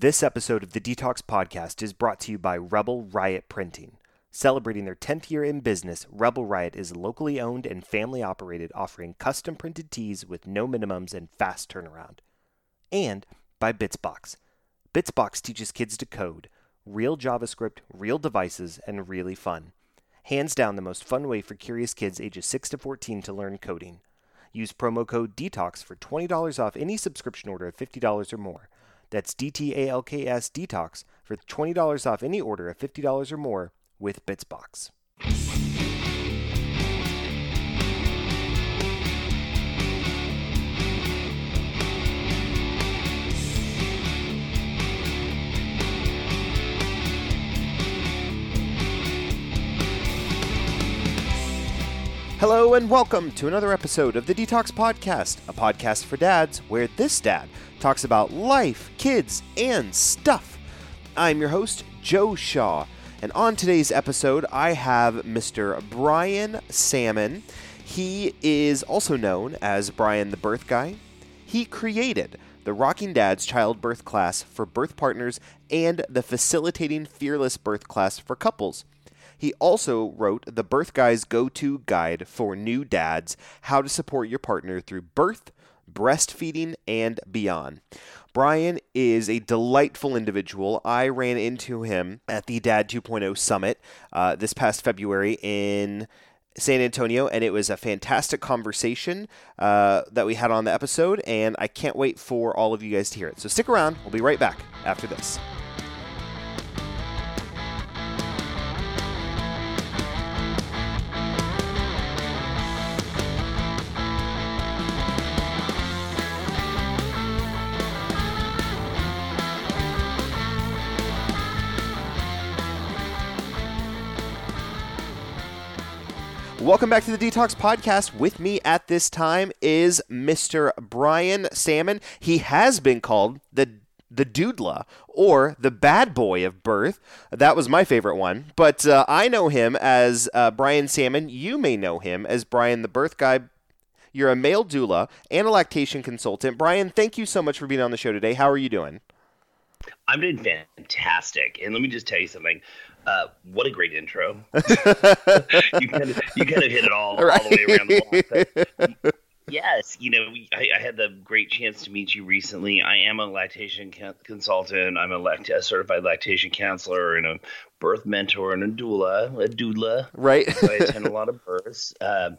This episode of the DTALKS Podcast is brought to you by Rebel Riot Printing. Celebrating their 10th year in business, Rebel Riot is locally owned and family operated, offering custom printed tees with no minimums and fast turnaround. And by Bitsbox. Bitsbox teaches kids to code, real JavaScript, real devices, and really fun. Hands down, the most fun way for curious kids ages 6 to 14 to learn coding. Use promo code DETOX for $20 off any subscription order of $50 or more. That's DTALKS Detox for $20 off any order of $50 or more with Bitsbox. Hello and welcome to another episode of the DTALKS Podcast, a podcast for dads where this dad talks about life, kids, and stuff. I'm your host, Joe Shaw, and on today's episode, I have Mr. Brian Salmon. He is also known as Brian the Birth Guy. He created the Rocking Dads childbirth class for birth partners and the Facilitating Fearless Birth class for couples. He also wrote the Birth Guy's Go To Guide for New Dads How to Support Your Partner Through Birth, Breastfeeding, and Beyond. Brian is a delightful individual. I ran into him at the Dad 2.0 Summit uh, this past February in San Antonio, and it was a fantastic conversation uh, that we had on the episode, and I can't wait for all of you guys to hear it. So stick around. We'll be right back after this. Welcome back to the DTALKS Podcast. With me at this time is Mr. Brian Salmon. He has been called the the Dude-La or the bad boy of birth. That was my favorite one. But uh, I know him as uh, Brian Salmon. You may know him as Brian the Birth Guy. You're a male doula and a lactation consultant. Brian, thank you so much for being on the show today. How are you doing? I'm doing fantastic. And let me just tell you something. Uh, what a great intro! you kind of you kind of hit it all, right. all the way around the block. Yes, you know, I, I, had the great chance to meet you recently. I am a lactation consultant. I'm a, lact- a, certified lactation counselor and a birth mentor and a doula, a doula. Right. so I attend a lot of births. Uh,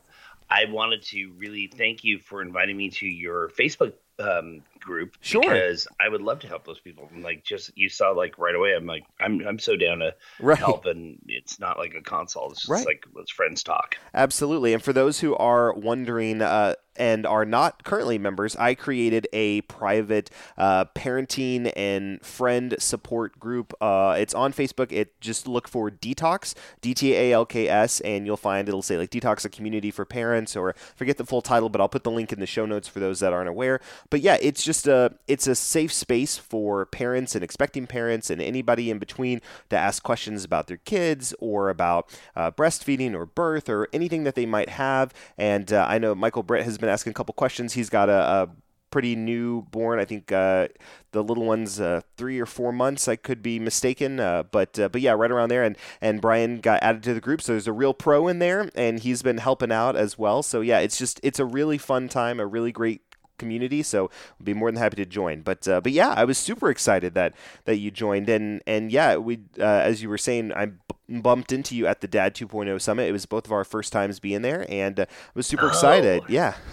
I wanted to really thank you for inviting me to your Facebook um, group sure. because I would love to help those people. like just you saw like right away, I'm like I'm I'm so down to right. help, and it's not like a consult. It's just right. like let's friends talk. Absolutely. And for those who are wondering, uh, and are not currently members, I created a private uh, parenting and friend support group. Uh, it's on Facebook. It just look for Detox, D T A L K S, and you'll find it'll say like Detox, a community for parents, or forget the full title, but I'll put the link in the show notes for those that aren't aware. But yeah, it's just a it's a safe space for parents and expecting parents and anybody in between to ask questions about their kids or about uh, breastfeeding or birth or anything that they might have. And uh, I know Michael Britt has been been asking a couple questions. He's got a, a pretty newborn. I think uh, the little one's uh, three or four months. I could be mistaken, uh, but uh, but yeah, right around there. And and Brian got added to the group, so there's a real pro in there, and he's been helping out as well. So yeah, it's just it's a really fun time, a really great community so I'll be more than happy to join but uh, but yeah I was super excited that that you joined and and yeah we uh, as you were saying I bumped into you at the Dad 2.0 summit it was both of our first times being there and uh, I was super oh. excited yeah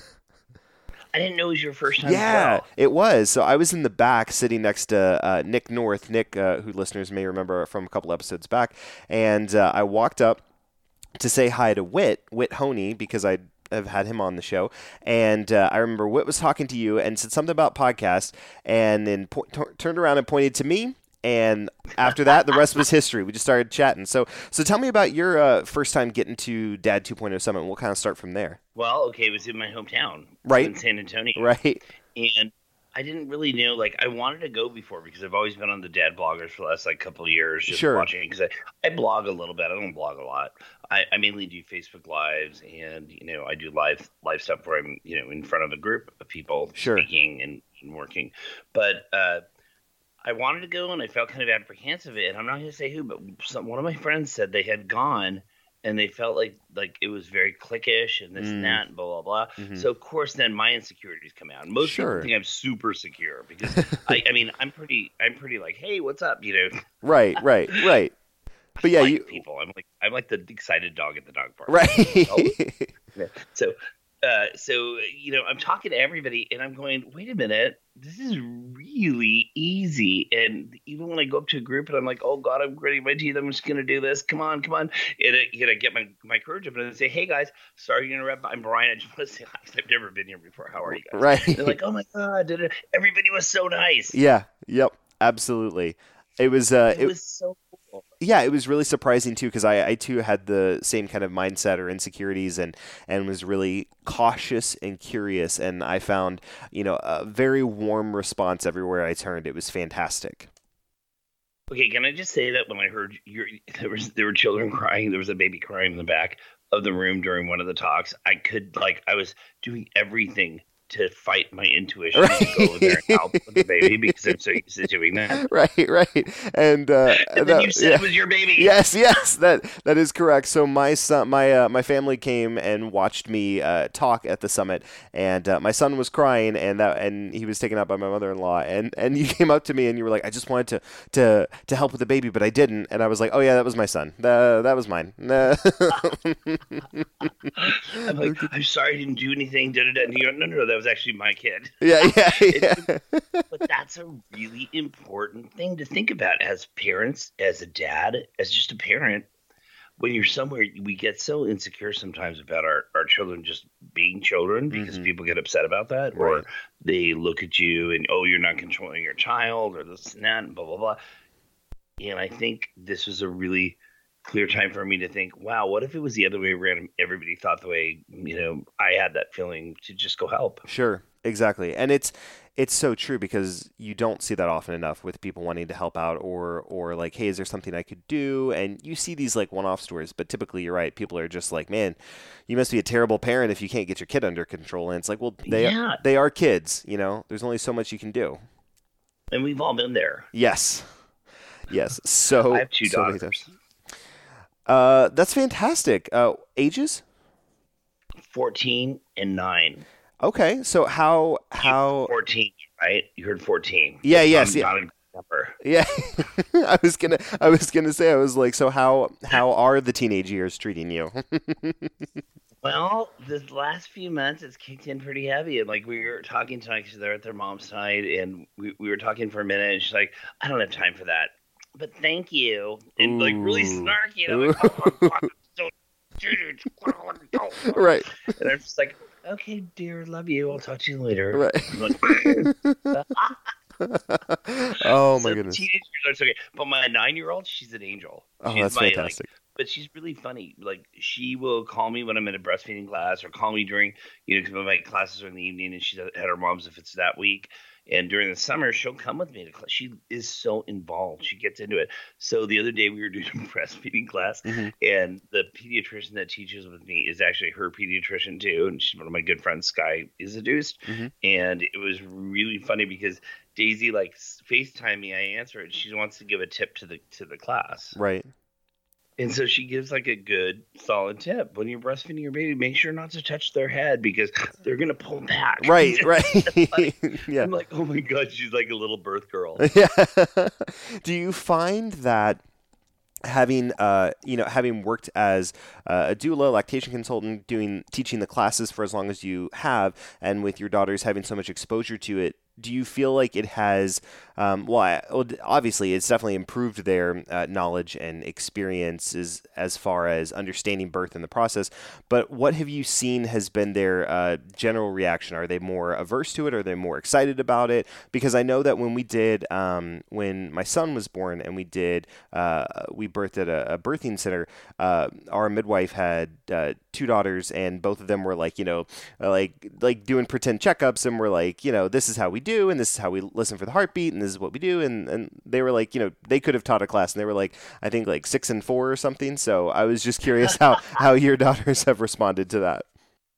I didn't know it was your first time. Yeah, it was. So I was in the back, sitting next to uh, Nick North. Nick, uh, who listeners may remember from a couple episodes back, and uh, I walked up to say hi to Whit Whit Honea, because I have had him on the show, and uh, I remember Whit was talking to you and said something about podcast, and then po- t- turned around and pointed to me, and after that, the rest was history. We just started chatting. So, so tell me about your uh, first time getting to Dad 2.0 Summit. We'll kind of start from there. Well, okay, it was in my hometown, right, in San Antonio, right, and I didn't really know. Like, I wanted to go before because I've always been on the dad bloggers for the last like couple of years, just sure. watching. Because I, I blog a little bit. I don't blog a lot. I, I mainly do Facebook lives, and you know, I do live live stuff where I'm you know in front of a group of people sure. speaking and, and working. But uh, I wanted to go and I felt kind of apprehensive. And I'm not going to say who, but some, one of my friends said they had gone and they felt like like it was very cliquish and this mm. and that and blah blah blah. Mm-hmm. So of course then my insecurities come out. Most sure. people think I'm super secure because I, I mean I'm pretty I'm pretty like hey what's up you know. Right right right. But yeah, like you people. I'm like I'm like the excited dog at the dog park. Right. So uh, so you know, I'm talking to everybody, and I'm going, wait a minute, this is really easy. And even when I go up to a group, and I'm like, oh God, I'm gritting my teeth, I'm just gonna do this. Come on, come on. And I, you know, get my my courage up and I say, hey guys, sorry to interrupt. I'm Brian. I just want to say hi. I've never been here before. How are you guys? Right. And they're like, oh my God, everybody was so nice. Yeah. Yep. Absolutely. It was. Uh, it, it was so yeah, it was really surprising too because I, I too had the same kind of mindset or insecurities and and was really cautious and curious and I found you know a very warm response everywhere I turned. It was fantastic. Okay, can I just say that when I heard your, there was there were children crying, there was a baby crying in the back of the room during one of the talks. I could like I was doing everything to fight my intuition right. to go over there and help with the baby because I'm so used to doing that. Right, right. And, uh, and then that, you said yeah. it was your baby. Yes, yes, that that is correct. So my son, my uh, my family came and watched me uh, talk at the summit, and uh, my son was crying, and that and he was taken out by my mother-in-law, and and you came up to me and you were like, I just wanted to to to help with the baby, but I didn't, and I was like, oh yeah, that was my son. That that was mine. I'm like, I'm sorry, I didn't do anything. Da, da, da. And you go, no, no, no, that was actually my kid. Yeah, yeah, yeah. but that's a really important thing to think about as parents, as a dad, as just a parent. When you're somewhere, we get so insecure sometimes about our, our children just being children because mm-hmm. people get upset about that, right. or they look at you and, oh, you're not controlling your child, or this and that, and blah, blah, blah. And I think this was a really clear time for me to think, wow, what if it was the other way around? Everybody thought the way you know I had that feeling to just go help. Sure, exactly, and it's it's so true because you don't see that often enough with people wanting to help out or or like, hey, is there something I could do? And you see these like one-off stories, but typically you're right. People are just like, man, you must be a terrible parent if you can't get your kid under control. And it's like, well, they yeah. they are kids, you know. There's only so much you can do. And we've all been there. Yes. Yes. So I have two so daughters. Uh, that's fantastic. Uh, ages? 14 and 9. Okay, so how how 14, right? You heard 14. Yeah, yes, yeah. Yeah, I was gonna, I was gonna say, I was like, so how, how are the teenage years treating you? well, this last few months it's kicked in pretty heavy, and like we were talking tonight, because they're at their mom's side and we, we were talking for a minute, and she's like, I don't have time for that but thank you. And like really snarky. And I'm like, oh, right. And I'm just like, okay, dear, love you. I'll talk to you later. Right. oh my so goodness. Teenagers okay. But my nine year old, she's an angel. Oh, she's that's my, fantastic. Like, but she's really funny. Like she will call me when I'm in a breastfeeding class, or call me during, you know, because my classes are in the evening, and she's at her mom's if it's that week. And during the summer, she'll come with me to class. She is so involved. She gets into it. So the other day we were doing a breastfeeding class, mm-hmm. and the pediatrician that teaches with me is actually her pediatrician too, and she's one of my good friends, Sky Isadust. Mm-hmm. And it was really funny because Daisy like FaceTime me, I answer it. She wants to give a tip to the to the class. Right. And so she gives like a good solid tip. When you're breastfeeding your baby, make sure not to touch their head because they're gonna pull back. Right, right. yeah. I'm like, oh my god, she's like a little birth girl. Yeah. Do you find that having uh, you know having worked as uh, a doula lactation consultant doing teaching the classes for as long as you have and with your daughters having so much exposure to it do you feel like it has um, well, obviously it's definitely improved their uh, knowledge and experiences as far as understanding birth in the process. But what have you seen has been their uh, general reaction? Are they more averse to it? Are they more excited about it? Because i know that when we did um, when my son was born and we did uh, we birthed at a, a birthing center uh, our midwife had uh, two daughters and both of them were like you know like like doing pretend checkups and we're like you know this is how we do and this is how we listen for the heartbeat and this is what we do. And, and they were like you know they could have taught a class and they were like i think like six and four or something. So i was just curious how how your daughters have responded to that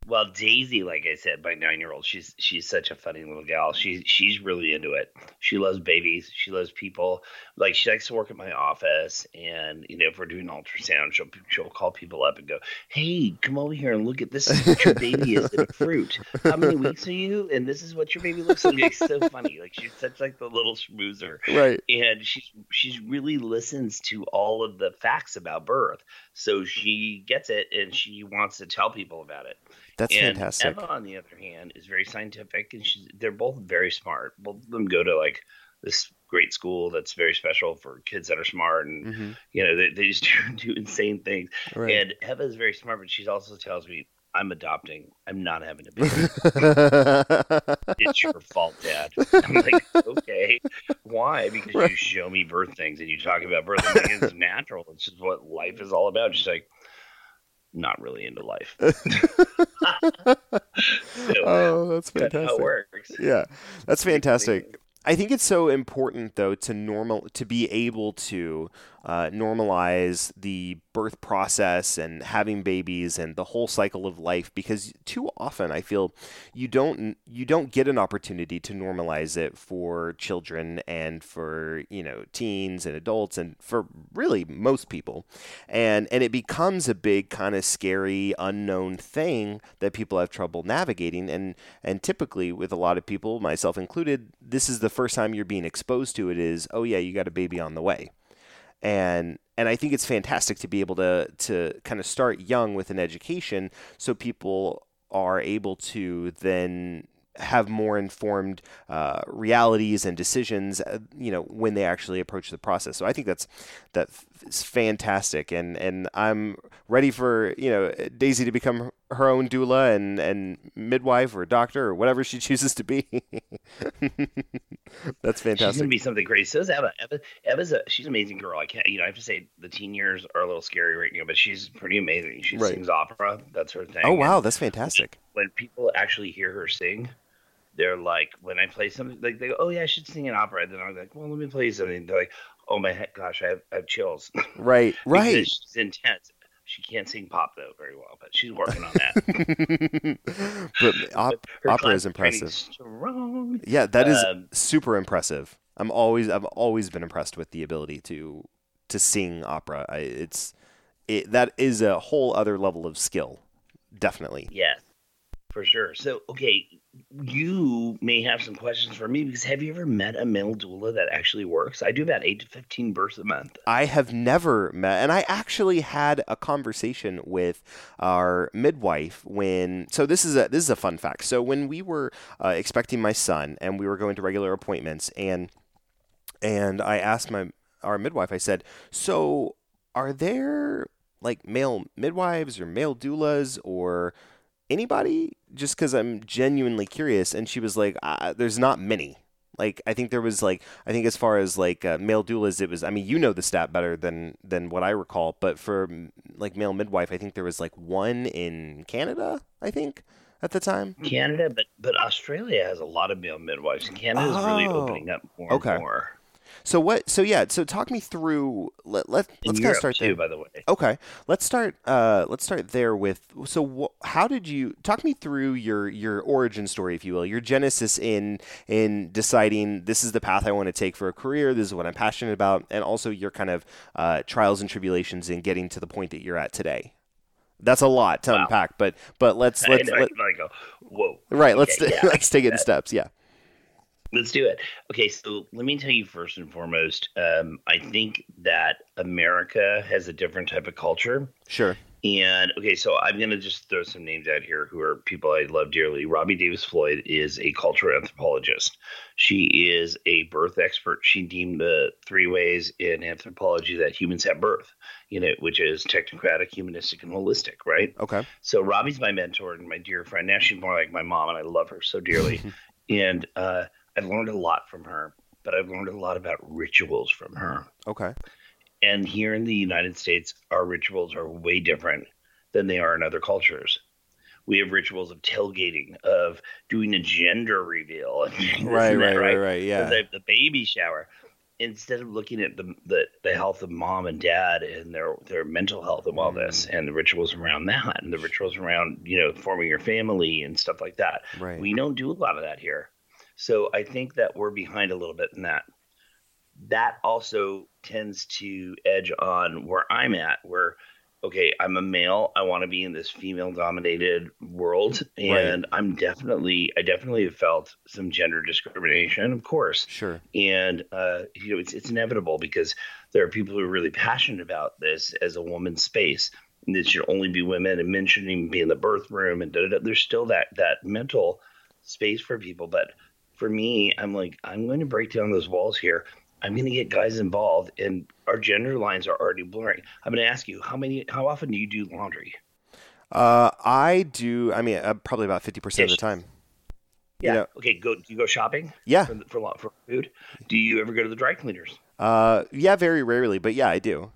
Well, Daisy, like I said, my nine year old, she's she's such a funny little gal. She's she's really into it. She loves babies. She loves people. Like she likes to work at my office, and you know, if we're doing ultrasound, she'll she'll call people up and go, "Hey, come over here and look at this. Is what your baby is in a fruit. How many weeks are you? And this is what your baby looks like." It's so funny. Like she's such like the little schmoozer, right? And she's she's really listens to all of the facts about birth, so she gets it and she wants to tell people about it. That's and fantastic. Eva, on the other hand, is very scientific, and she's they're both very smart. Both of them go to like this great school that's very special for kids that are smart, and mm-hmm. you know they, they just do, do insane things. Right. And Eva is very smart, but she also tells me I'm adopting. I'm not having a baby. it's your fault, Dad. I'm like, okay, why? Because right. you show me birth things and you talk about birth. I'm like, it's natural. It's just what life is all about. She's like, not really into life. so, oh, that's fantastic. That's how it works. Yeah, that's fantastic. I think it's so important though to normal to be able to uh, normalize the birth process and having babies and the whole cycle of life because too often I feel you don't you don't get an opportunity to normalize it for children and for you know teens and adults and for really most people. And and it becomes a big kind of scary unknown thing that people have trouble navigating. And and typically with a lot of people myself included this is the first time you're being exposed to it is oh yeah you got a baby on the way and and I think it's fantastic to be able to to kind of start young with an education so people are able to then have more informed uh, realities and decisions, uh, you know, when they actually approach the process. So I think that's that's fantastic, and and I'm ready for you know Daisy to become her own doula and and midwife or doctor or whatever she chooses to be. that's fantastic. She's gonna be something great. So is Eva. Eva Eva's a she's an amazing girl. I can't you know I have to say the teen years are a little scary right now, but she's pretty amazing. She right. sings opera, that sort of thing. Oh wow, that's fantastic. When people actually hear her sing, they're like, when I play something, like they go, oh yeah, I should sing an opera. And then I'm like, well, let me play something. They're like, oh my gosh, I have, I have chills. Right, right. she's intense. She can't sing pop though very well, but she's working on that. but op- opera is impressive. Strong. Yeah, that is um, super impressive. I'm always I've always been impressed with the ability to to sing opera. I, it's it, that is a whole other level of skill. Definitely. Yes, for sure. So okay, you may have some questions for me because have you ever met a male doula that actually works? I do about eight to fifteen births a month. I have never met, and I actually had a conversation with our midwife when. So this is a this is a fun fact. So when we were uh, expecting my son and we were going to regular appointments, and and I asked my our midwife, I said, "So are there like male midwives or male doulas or?" Anybody? Just because i'm genuinely curious. And she was like uh, there's not many. Like i think there was like i think as far as like uh, male doulas it was i mean you know the stat better than than what i recall. But for like male midwife i think there was like one in canada i think at the time. Canada but but australia has a lot of male midwives. Canada is oh, really opening up more okay. and more so what? So yeah. So talk me through. Let, let let's kind of start too, there. By the way. Okay. Let's start. Uh, let's start there with. So wh- how did you talk me through your your origin story, if you will, your genesis in in deciding this is the path I want to take for a career. This is what I'm passionate about, and also your kind of uh, trials and tribulations in getting to the point that you're at today. That's a lot to wow. unpack, but but let's let's let, go, whoa. Right. Okay, let's yeah, let's take it in steps. Yeah. Let's do it. Okay, so let me tell you first and foremost. Um, I think that America has a different type of culture. Sure. And okay, so I'm going to just throw some names out here who are people I love dearly. Robbie Davis Floyd is a cultural anthropologist. She is a birth expert. She deemed the three ways in anthropology that humans have birth, you know, which is technocratic, humanistic, and holistic, right? Okay. So Robbie's my mentor and my dear friend. Now she's more like my mom, and I love her so dearly. and uh, I've learned a lot from her, but I've learned a lot about rituals from her. Okay. And here in the United States, our rituals are way different than they are in other cultures. We have rituals of tailgating, of doing a gender reveal, right, right, right, right, yeah, the, the baby shower. instead of looking at the, the the health of mom and dad and their their mental health and wellness mm. and the rituals around that and the rituals around you know forming your family and stuff like that, right. we don't do a lot of that here. So I think that we're behind a little bit in that. That also tends to edge on where I'm at, where okay, I'm a male. I want to be in this female dominated world. And right. I'm definitely, I definitely have felt some gender discrimination, of course. Sure. And, uh, you know, it's, it's inevitable because there are people who are really passionate about this as a woman's space. And it should only be women and men shouldn't even be in the birth room. And da, da, da. there's still that, that mental space for people. But for me, I'm like, I'm going to break down those walls here. I'm going to get guys involved, and our gender lines are already blurring. I'm going to ask you how many, how often do you do laundry? Uh, I do. I mean, uh, probably about fifty percent of the time. Yeah. You know, okay. Go. Do you go shopping? Yeah. For, for for food. Do you ever go to the dry cleaners? Uh, yeah, very rarely, but yeah, I do.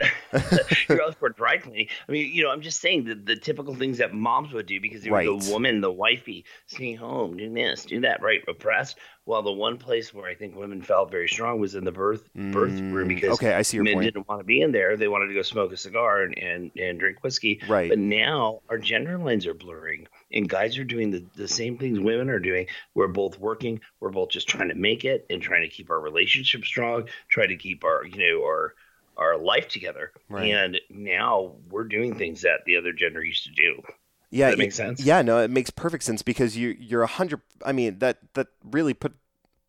you're all for dry cleaning. I mean, you know, I'm just saying the, the typical things that moms would do because they right. were the woman, the wifey, staying home, doing this, do that, right? Oppressed. While the one place where I think women felt very strong was in the birth birth mm, room because okay, I see your men point. didn't want to be in there. They wanted to go smoke a cigar and, and, and drink whiskey. Right. But now our gender lines are blurring and guys are doing the, the same things women are doing. We're both working. We're both just trying to make it and trying to keep our relationship strong, try to keep our, you know, our – our life together. Right. And now we're doing things that the other gender used to do. Yeah, Does that makes sense. Yeah, no, it makes perfect sense because you you're a hundred. I mean that that really put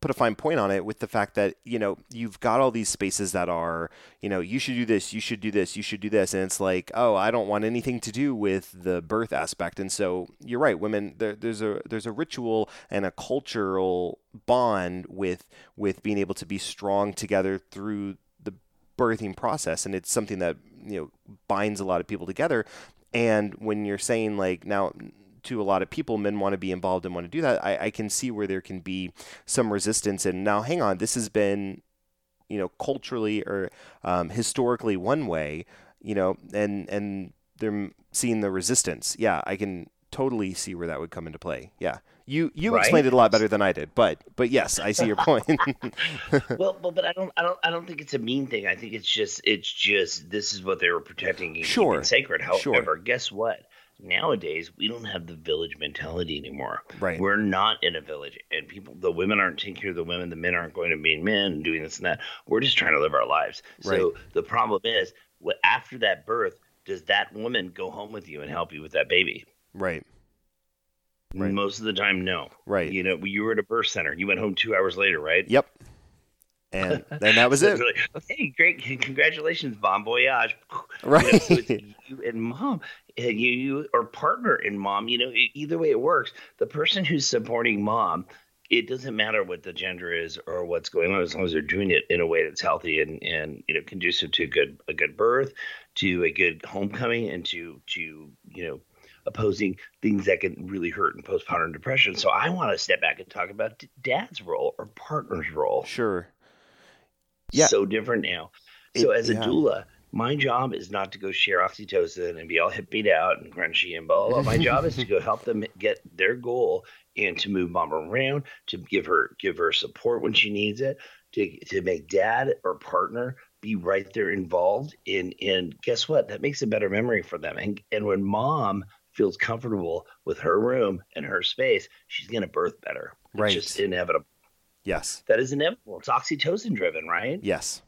put a fine point on it with the fact that you know you've got all these spaces that are you know you should do this you should do this you should do this and it's like oh i don't want anything to do with the birth aspect and so you're right women there, there's a there's a ritual and a cultural bond with with being able to be strong together through birthing process and it's something that you know binds a lot of people together. And when you're saying like now to a lot of people men want to be involved and want to do that I, I can see where there can be some resistance. And now hang on this has been you know culturally or um, historically one way you know and and they're seeing the resistance. Yeah i can totally see where that would come into play. Yeah you you right? explained it a lot better than I did, but but yes, I see your point. well, but, but I don't I don't I don't think it's a mean thing. I think it's just it's just this is what they were protecting and sure. sacred. However, sure. guess what? Nowadays, we don't have the village mentality anymore. Right. We're not in a village, and people, the women aren't taking care of the women. The men aren't going to be men and doing this and that. We're just trying to live our lives. Right. So the problem is, after that birth, does that woman go home with you and help you with that baby? Right. Right. Most of the time, no. Right. You know, you were at a birth center. You went home two hours later, right? Yep. And then that was it. Like, okay, great. Congratulations, bon voyage. Right. You, know, so you and mom. Eh, you, you or partner and mom. You know, either way it works. The person who's supporting mom, it doesn't matter what the gender is or what's going on, as long as they're doing it in a way that's healthy and and you know conducive to a good a good birth, to a good homecoming, and to to you know opposing things that can really hurt in postpartum depression. So I want to step back and talk about dad's role or partner's role. Sure. Yeah. So different now. So it, as a yeah. doula, my job is not to go share oxytocin and be all hippied out and crunchy and blah, blah. My job is to go help them get their goal and to move mom around, to give her give her support when she needs it, to to make dad or partner be right there involved in and guess what? That makes a better memory for them. And and when mom feels comfortable with her room and her space, she's going to birth better. It's right. just inevitable. Yes. That is inevitable. It's oxytocin driven, right? Yes.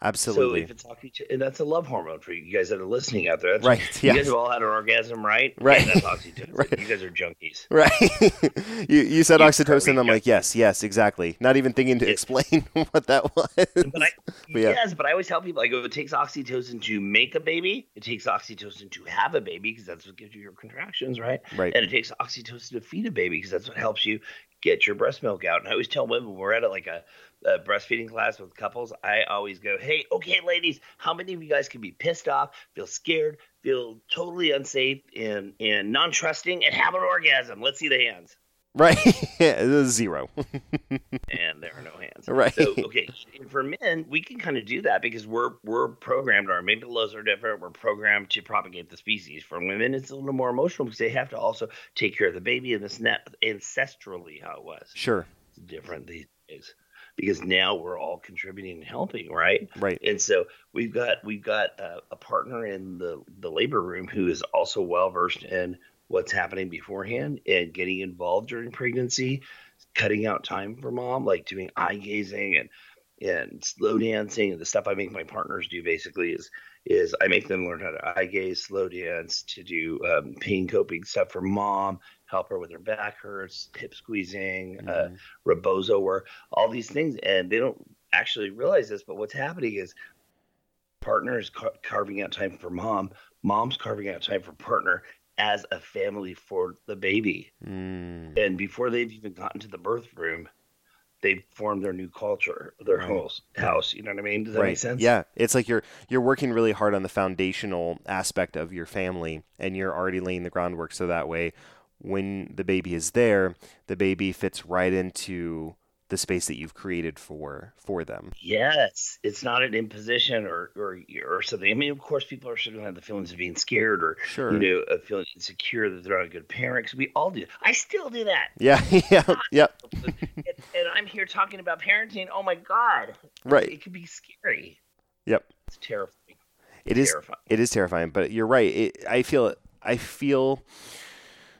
Absolutely. So if it's oxytocin, and that's a love hormone for you guys that are listening out there. That's right. You guys have all had an orgasm, right? Right. that's oxytocin. right. You guys are junkies. Right. you you said oxytocin. I'm like, yes, yes, exactly. Not even thinking to explain what that was. But I, but yeah. Yes, but I always tell people, I go, it takes oxytocin to make a baby. It takes oxytocin to have a baby because that's what gives you your contractions, right? Right. And it takes oxytocin to feed a baby because that's what helps you get your breast milk out. And I always tell women we're at a, like a uh, breastfeeding class with couples, I always go, "Hey, okay, ladies, how many of you guys can be pissed off, feel scared, feel totally unsafe, and and non trusting, and have an orgasm? Let's see the hands." Right, yeah, zero. and there are no hands. Right. So okay, for men, we can kind of do that because we're we're programmed. Our amygdalas are different. We're programmed to propagate the species. For women, it's a little more emotional because they have to also take care of the baby and this net ancestrally how it was. Sure. It's different these days. because now we're all contributing and helping, right? Right. And so we've got we've got a, a partner in the the labor room who is also well versed in what's happening beforehand and getting involved during pregnancy, cutting out time for mom, like doing eye gazing and and slow dancing and the stuff I make my partners do basically is is I make them learn how to eye gaze, slow dance, to do um, pain coping stuff for mom, help her with her back hurts, hip squeezing, uh, mm-hmm. uh, rebozo work, all these things, and they don't actually realize this. But what's happening is partner is car- carving out time for mom, mom's carving out time for partner as a family for the baby, mm. and before they've even gotten to the birth room they formed their new culture, their house. House, you know what I mean? Does that right. make sense? Yeah, it's like you're you're working really hard on the foundational aspect of your family, and you're already laying the groundwork so that way, when the baby is there, the baby fits right into the space that you've created for for them. Yes, it's not an imposition or or or something. I mean, of course, people are still going to have the feelings of being scared or sure. you know, of feeling insecure that they're not a good parent. Because we all do. I still do that. Yeah, yeah, yeah. and, and, I'm here talking about parenting. Oh my god! Right. It, can be scary. Yep. It's terrifying. It is. Terrifying. It is terrifying. But you're right. It, I feel. I feel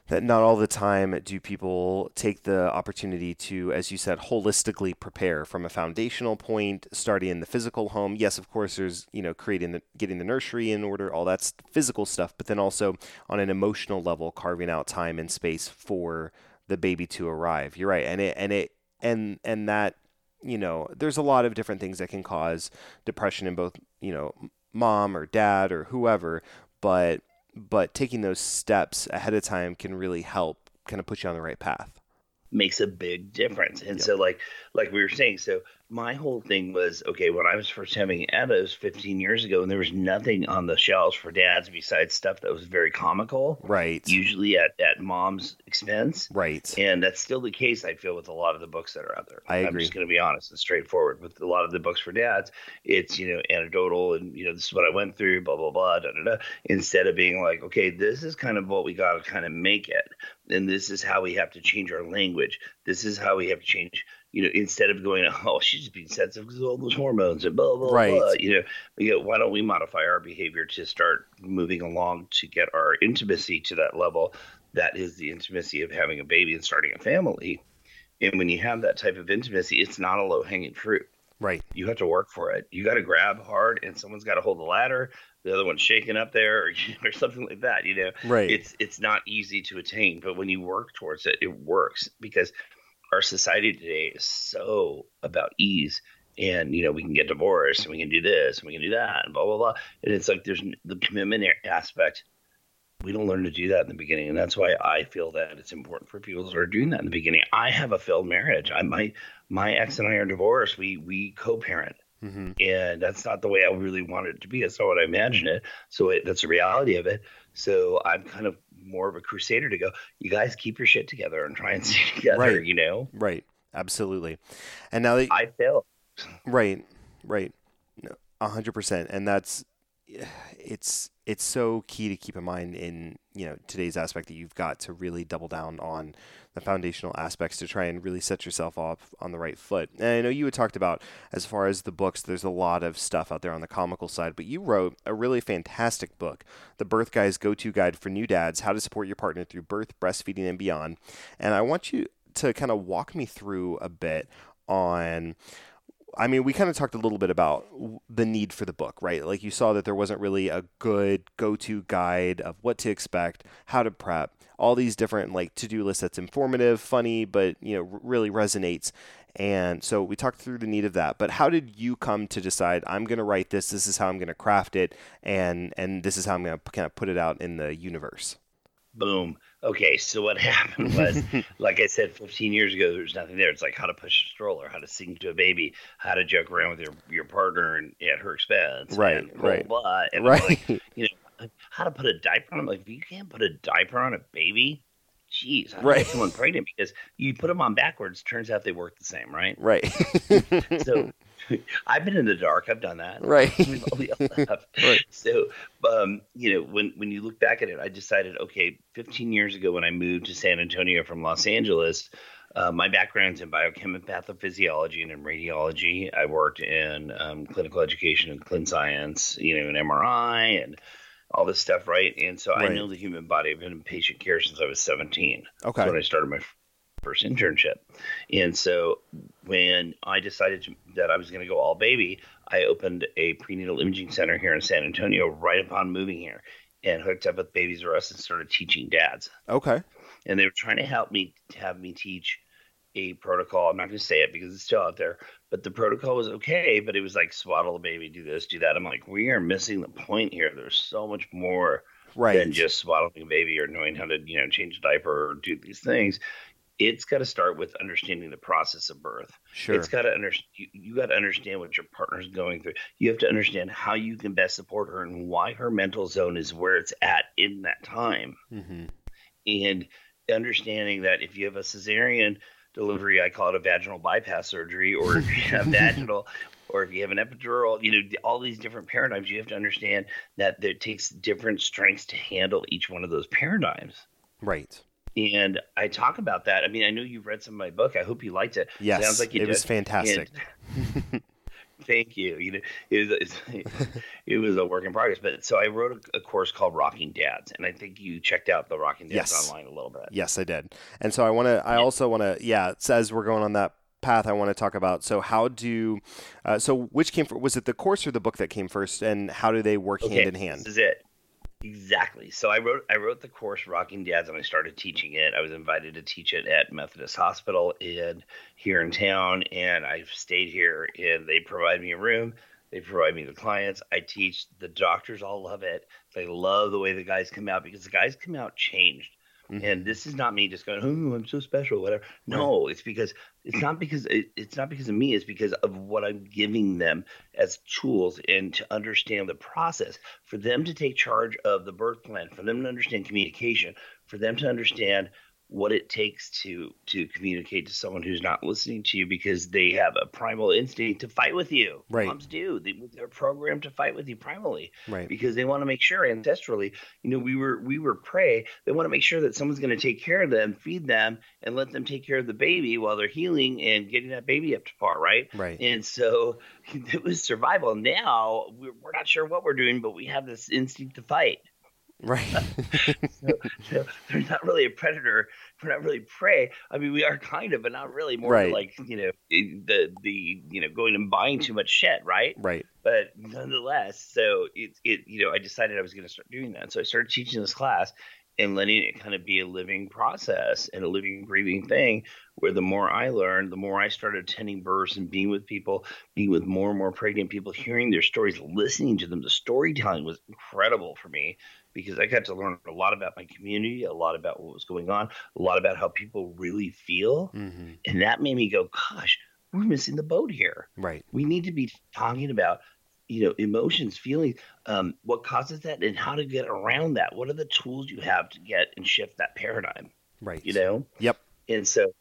that not all the time do people take the opportunity to, as you said, holistically prepare from a foundational point, starting in the physical home. Yes, of course, there's you know creating the getting the nursery in order, all that's physical stuff, but then also on an emotional level, carving out time and space for the baby to arrive. You're right, and it and it and and that you know there's a lot of different things that can cause depression in both you know mom or dad or whoever, but but taking those steps ahead of time can really help kind of put you on the right path makes a big difference and yep. so like like we were saying so my whole thing was okay when I was first having Eva's 15 years ago, and there was nothing on the shelves for dads besides stuff that was very comical, right? Usually at, at mom's expense, right? And that's still the case. I feel with a lot of the books that are out there. I agree. I'm just going to be honest and straightforward with a lot of the books for dads. It's you know anecdotal and you know this is what I went through, blah blah blah, da da da. Instead of being like, okay, this is kind of what we got to kind of make it, and this is how we have to change our language. This is how we have to change you know, instead of going, oh, she's just being sensitive because of all those hormones and blah blah right. blah. You know, you know, why don't we modify our behavior to start moving along to get our intimacy to that level? That is the intimacy of having a baby and starting a family. And when you have that type of intimacy, it's not a low hanging fruit. Right. You have to work for it. You got to grab hard, and someone's got to hold the ladder. The other one's shaking up there, or, or something like that. You know, right? It's it's not easy to attain, but when you work towards it, it works because our society today is so about ease. And you know we can get divorced and we can do this and we can do that and blah blah blah. And it's like there's the commitment aspect we don't learn to do that in the beginning. And that's why i feel that it's important for people to start doing that in the beginning. I have a failed marriage. I my my ex and i are divorced. We we co-parent. Mm-hmm. and that's not the way i really wanted it to be. That's not what i imagined it. So it, that's the reality of it. So i'm kind of more of a crusader to go, you guys keep your shit together and try and stay together, right. you know? Right. Absolutely. And now that I fail. Right. Right. A hundred percent. And that's, it's, it's so key to keep in mind in, you know, today's aspect that you've got to really double down on the foundational aspects to try and really set yourself off on the right foot. And I know you had talked about as far as the books, there's a lot of stuff out there on the comical side, but you wrote a really fantastic book, The Birth Guy's Go To Guide for New Dads How to Support Your Partner Through Birth, Breastfeeding, and Beyond. And I want you to kind of walk me through a bit on I mean, we kind of talked a little bit about the need for the book, right? Like you saw that there wasn't really a good go-to guide of what to expect, how to prep, all these different like to-do lists that's informative, funny, but you know, really resonates. And so we talked through the need of that. But how did you come to decide I'm going to write this, this is how I'm going to craft it, and and this is how I'm going to kind of put it out in the universe? Boom. Okay, so what happened was, like I said, 15 years ago, there was nothing there. It's like how to push a stroller, how to sing to a baby, how to joke around with your, your partner and at her expense, right? And right. Blah, blah. And right. Like, you know, how to put a diaper on. I'm like, if you can't put a diaper on a baby, jeez, how right. someone pregnant? Because you put them on backwards, turns out they work the same, right? Right. so I've been in the dark. I've done that. Right. right. So, um, you know, when when you look back at it, I decided, okay, 15 years ago when I moved to San Antonio from Los Angeles, Uh, my background's in biochem and pathophysiology and in radiology. I worked in um, clinical education and clin science, you know, in MRI and all this stuff, right? And so right. I know the human body. I've been in patient care since I was 17. Okay. That's when I started my first internship. And so when I decided to, that I was going to go all baby, I opened a prenatal imaging center here in San Antonio right upon moving here and hooked up with Babies R Us and started teaching dads. Okay. And they were trying to help me have me teach a protocol. I'm not going to say it because it's still out there, but the protocol was okay. But it was like swaddle the baby, do this, do that. I'm like, we are missing the point here. There's so much more right. than just swaddling a baby or knowing how to, you know, change a diaper or do these things it's got to start with understanding the process of birth. Sure. It's got to understand. You, you got to understand what your partner's going through. You have to understand how you can best support her and why her mental zone is where it's at in that time. Mm-hmm. And understanding that if you have a cesarean delivery, I call it a vaginal bypass surgery, or if you have vaginal, or if you have an epidural, you know, all these different paradigms, you have to understand that it takes different strengths to handle each one of those paradigms. Right and I talk about that. I mean, I know you've read some of my book. I hope you liked it. Yes, Sounds like you it did. was fantastic. And, thank you. You know, it was, it was a work in progress. But so I wrote a, a, course called Rocking Dads, and I think you checked out the Rocking Dads yes. online a little bit. Yes, I did. And so I want to. I yeah. also want to. Yeah, says we're going on that path I want to talk about. So how do uh, so which came first? Was it the course or the book that came first, and how do they work okay, hand in hand? This is it. Exactly. So I wrote I wrote the course Rocking Dads and I started teaching it. I was invited to teach it at Methodist Hospital in here in town and I've stayed here and they provide me a room. They provide me the clients. I teach. The doctors all love it. They love the way the guys come out because the guys come out changed. Mm-hmm. And this is not me just going, "Oh, I'm so special," whatever. No, right. it's because it's not because it, it's not because of me. It's because of what I'm giving them as tools and to understand the process for them to take charge of the birth plan, for them to understand communication, for them to understand what it takes to to communicate to someone who's not listening to you because they have a primal instinct to fight with you. Right. Moms do. They, they're programmed to fight with you primally. Right. Because they want to make sure ancestrally, you know, we were we were prey. They want to make sure that someone's going to take care of them, feed them, and let them take care of the baby while they're healing and getting that baby up to par. Right. Right. And so it was survival. Now we're, we're not sure what we're doing, but we have this instinct to fight. Right. Uh, so, so, they're not really a predator. We're not really prey. I mean, we are kind of, but not really. More right. like you know eh, the the you know going and buying too much shit, right? Right. But nonetheless, so it it you know I decided I was going to start doing that. So I started teaching this class, and letting it kind of be a living process and a living, breathing thing where the more I learned, the more I started attending births and being with people, being with more and more pregnant people, hearing their stories, listening to them. The storytelling was incredible for me because I got to learn a lot about my community, a lot about what was going on, a lot about how people really feel. Mm-hmm. And that made me go, gosh, we're missing the boat here. Right. We need to be talking about you know emotions feelings um, what causes that and how to get around that what are the tools you have to get and shift that paradigm right you know yep and so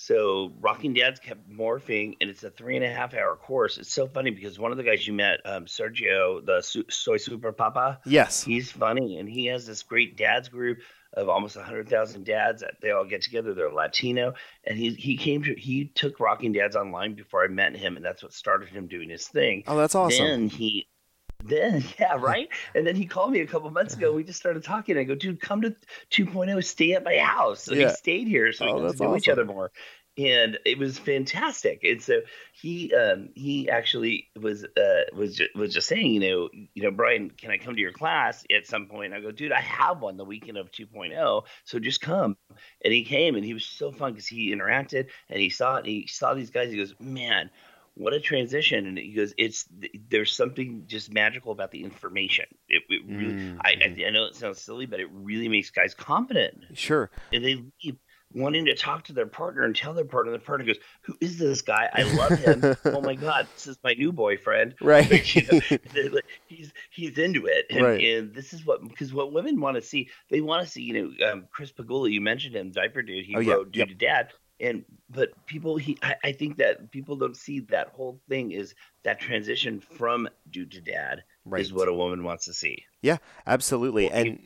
so rocking dads kept morphing and it's a three and a half hour course it's so funny because one of the guys you met um, sergio the soy super papa yes he's funny and he has this great dads group of almost 100,000 dads. That they all get together. They're Latino. And he, he came to, he took Rocking Dads online before I met him. And that's what started him doing his thing. Oh, that's awesome. Then he, then yeah, right. and then he called me a couple months ago. We just started talking. I go, dude, come to 2.0, stay at my house. So yeah. he stayed here so oh, we could know awesome. each other more and it was fantastic. And so he um, he actually was uh, was just, was just saying, you know, you know, Brian, can I come to your class at some point? I go, dude, I have one the weekend of 2.0, so just come. And he came, and he was so fun because he interacted and he saw it. he saw these guys. He goes, man. What a transition! And he goes, "It's there's something just magical about the information. It, it really, mm-hmm. I, I know it sounds silly, but it really makes guys confident. Sure, and they leave wanting to talk to their partner and tell their partner. The partner goes, "Who is this guy? I love him. oh my god, this is my new boyfriend." Right. you know, like, he's he's into it, and, right. and this is what because what women want to see, they want to see. You know, um, Chris Pegula, you mentioned him, diaper dude. He oh, yeah. wrote "Due yep. to Dad." And but people, he I, I think that people don't see that whole thing is that transition from dude to dad right. is what a woman wants to see. Yeah, absolutely. Well, and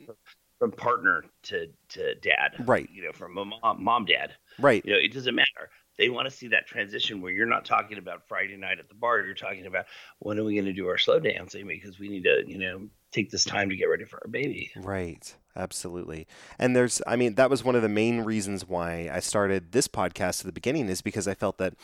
from partner to to dad, right? You know, from mom, mom dad, right? You know, it doesn't matter. They want to see that transition where you're not talking about Friday night at the bar. You're talking about when are we going to do our slow dancing because we need to, you know, take this time to get ready for our baby. Right. Absolutely. And there's, I mean, that was one of the main reasons why I started this podcast at the beginning is because I felt that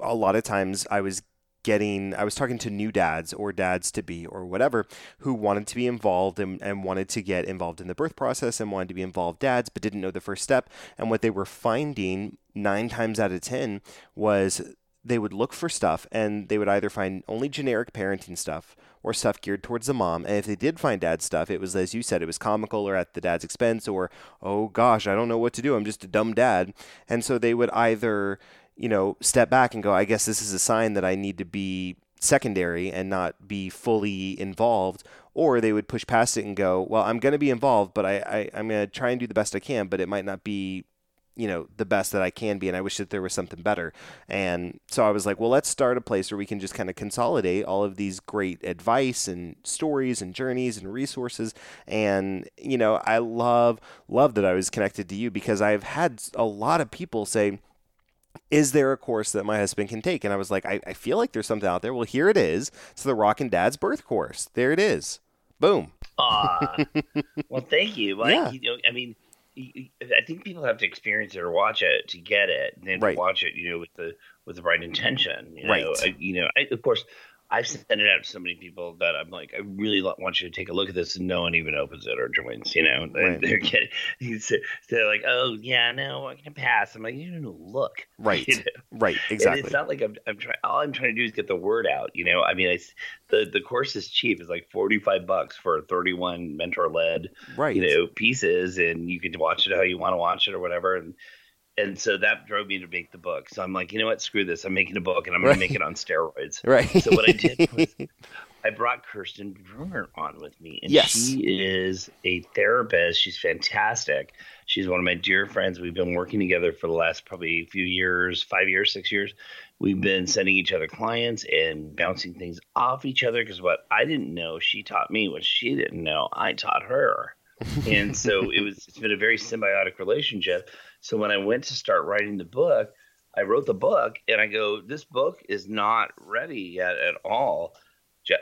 a lot of times I was getting I was talking to new dads or dads to be or whatever who wanted to be involved and, and wanted to get involved in the birth process and wanted to be involved dads but didn't know the first step and what they were finding nine times out of ten was they would look for stuff and they would either find only generic parenting stuff or stuff geared towards the mom. And if they did find dad stuff, it was, as you said, it was comical or at the dad's expense or, oh gosh, I don't know what to do. I'm just a dumb dad. And so they would either you know, step back and go, I guess this is a sign that I need to be secondary and not be fully involved. Or they would push past it and go, well, I'm going to be involved, but I, I, I'm going to try and do the best I can, but it might not be you know the best that I can be and I wish that there was something better. And so I was like, well, let's start a place where we can just kind of consolidate all of these great advice and stories and journeys and resources and you know, I love love that I was connected to you because I've had a lot of people say is there a course that my husband can take? And I was like, I, I feel like there's something out there. Well, here it is. It's the Rocking Dads birth course. There it is. Boom. Ah, well, thank you. Like, yeah. you know, I mean, I think people have to experience it or watch it to get it, and then right. watch it, you know, with the with the right intention. You know? Right. I, you know, I, of course, I've sent it out to so many people that I'm like, I really want you to take a look at this, and no one even opens it or joins. You know, right. they're getting they're like, oh yeah, no, I'm gonna pass. I'm like, you don't look, right, you know? right, exactly. And it's not like I'm, I'm trying. All I'm trying to do is get the word out. You know, I mean, I, the the course is cheap. It's like 45 bucks for 31 mentor led, right, you know, pieces, and you can watch it how you want to watch it or whatever, and and so that drove me to make the book. So I'm like, you know what? Screw this. I'm making a book, and I'm going to make it on steroids. Right. So what I did was I brought Kirsten Bruner on with me, and yes. she is a therapist. She's fantastic. She's one of my dear friends. We've been working together for the last probably few years, five years, six years. We've been sending each other clients and bouncing things off each other because what I didn't know, she taught me. What she didn't know, I taught her. And so it was. It's been a very symbiotic relationship so when I went to start writing the book, I wrote the book and I go, this book is not ready yet at all.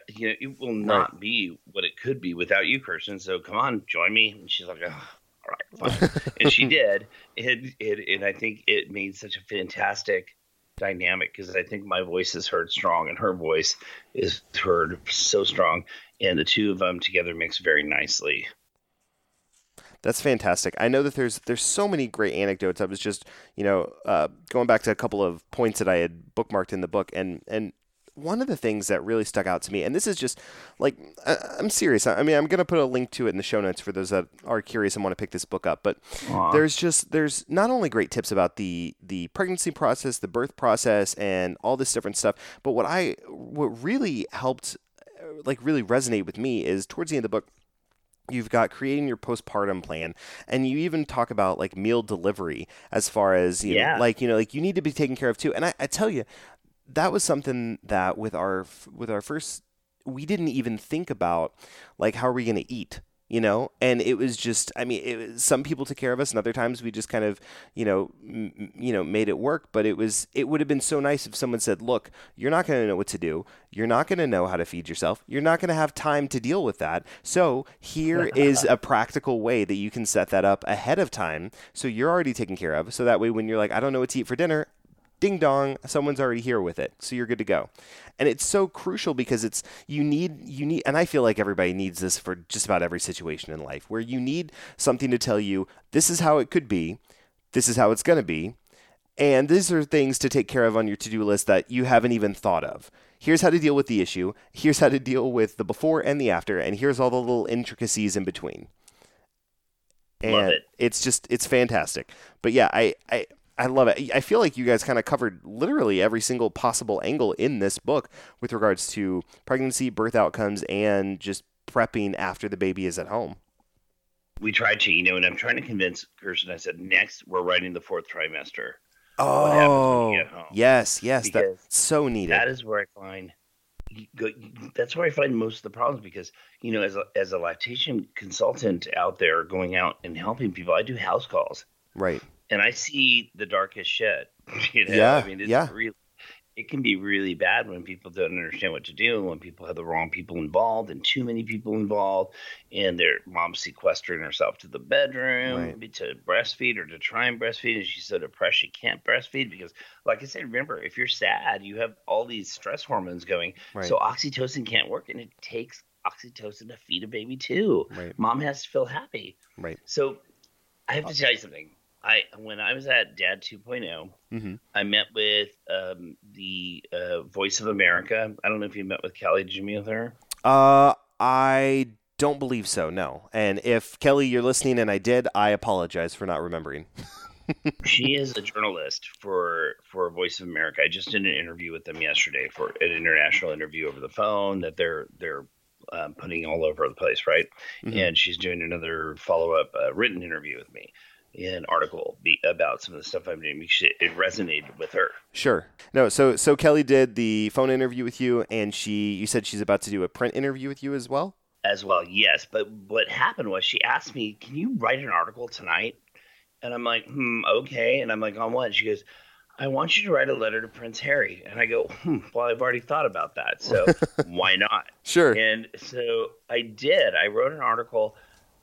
You know, it will not right. be what it could be without you, Kirsten. So come on, join me. And she's like, oh, all right, fine. and she did. It, it, and I think it made such a fantastic dynamic because I think my voice is heard strong and her voice is heard so strong. And the two of them together mix very nicely. That's fantastic. I know that there's there's so many great anecdotes. I was just you know uh, going back to a couple of points that I had bookmarked in the book, and and one of the things that really stuck out to me, and this is just like I'm serious. I mean, I'm gonna put a link to it in the show notes for those that are curious and want to pick this book up. But Aww. there's just there's not only great tips about the the pregnancy process, the birth process, and all this different stuff, but what I what really helped like really resonate with me is towards the end of the book You've got creating your postpartum plan, and you even talk about like meal delivery as far as you yeah. know, like you know, like you need to be taken care of too. And I, I tell you, that was something that with our with our first, we didn't even think about like how are we going to eat you know? And it was just i mean it, some people took care of us and other times we just kind of you know m- you know made it work. But it was it would have been so nice if someone said look you're not going to know what to do. You're not going to know how to feed yourself. You're not going to have time to deal with that. So here is a practical way that you can set that up ahead of time so you're already taken care of. So that way when you're like i don't know what to eat for dinner ding dong someone's already here with it. So you're good to go. And it's so crucial because it's you need you need and i feel like everybody needs this for just about every situation in life where you need something to tell you this is how it could be. This is how it's going to be. And these are things to take care of on your to-do list that you haven't even thought of. Here's how to deal with the issue. Here's how to deal with the before and the after. And here's all the little intricacies in between. And Love it. it's just it's fantastic. But yeah i i I love it. I feel like you guys kind of covered literally every single possible angle in this book with regards to pregnancy, birth outcomes, and just prepping after the baby is at home. We tried to, you know, and I'm trying to convince Kirsten. I said, next we're writing the fourth trimester. Oh, yes, yes, because that's so needed. That is where I find that's where I find most of the problems because you know, as a, as a lactation consultant out there going out and helping people, I do house calls, right? And I see the darkest shit. You know? Yeah, I mean, it's yeah. really it can be really bad when people don't understand what to do, when people have the wrong people involved and too many people involved, and their mom's sequestering herself to the bedroom Right. to breastfeed or to try and breastfeed, and she's so depressed she can't breastfeed because, like I said, remember if you're sad, you have all these stress hormones going, Right. so oxytocin can't work, and it takes oxytocin to feed a baby too. Right. Mom has to feel happy. Right. So I have to uh, tell you something. I when I was at Dad 2.0, hmm I met with um, the uh, Voice of America. I don't know if you met with Kelly. Did you meet with her? Uh, I don't believe so. No. And if Kelly, you're listening, and I did, I apologize for not remembering. she is a journalist for for Voice of America. I just did an interview with them yesterday for an international interview over the phone that they're they're um, putting all over the place, right? Mhm. And she's doing another follow up uh, written interview with me, an article be, about some of the stuff I'm doing because it, it resonated with her. Sure. No. So so Kelly did the phone interview with you, and she you said she's about to do a print interview with you as well. as well. Yes, but what happened was she asked me, "Can you write an article tonight?" And I'm like, "Hmm, okay." And I'm like, "On what?" She goes, "I want you to write a letter to Prince Harry." And I go, "Hmm, well, I've already thought about that, so why not?" Sure. And so I did. I wrote an article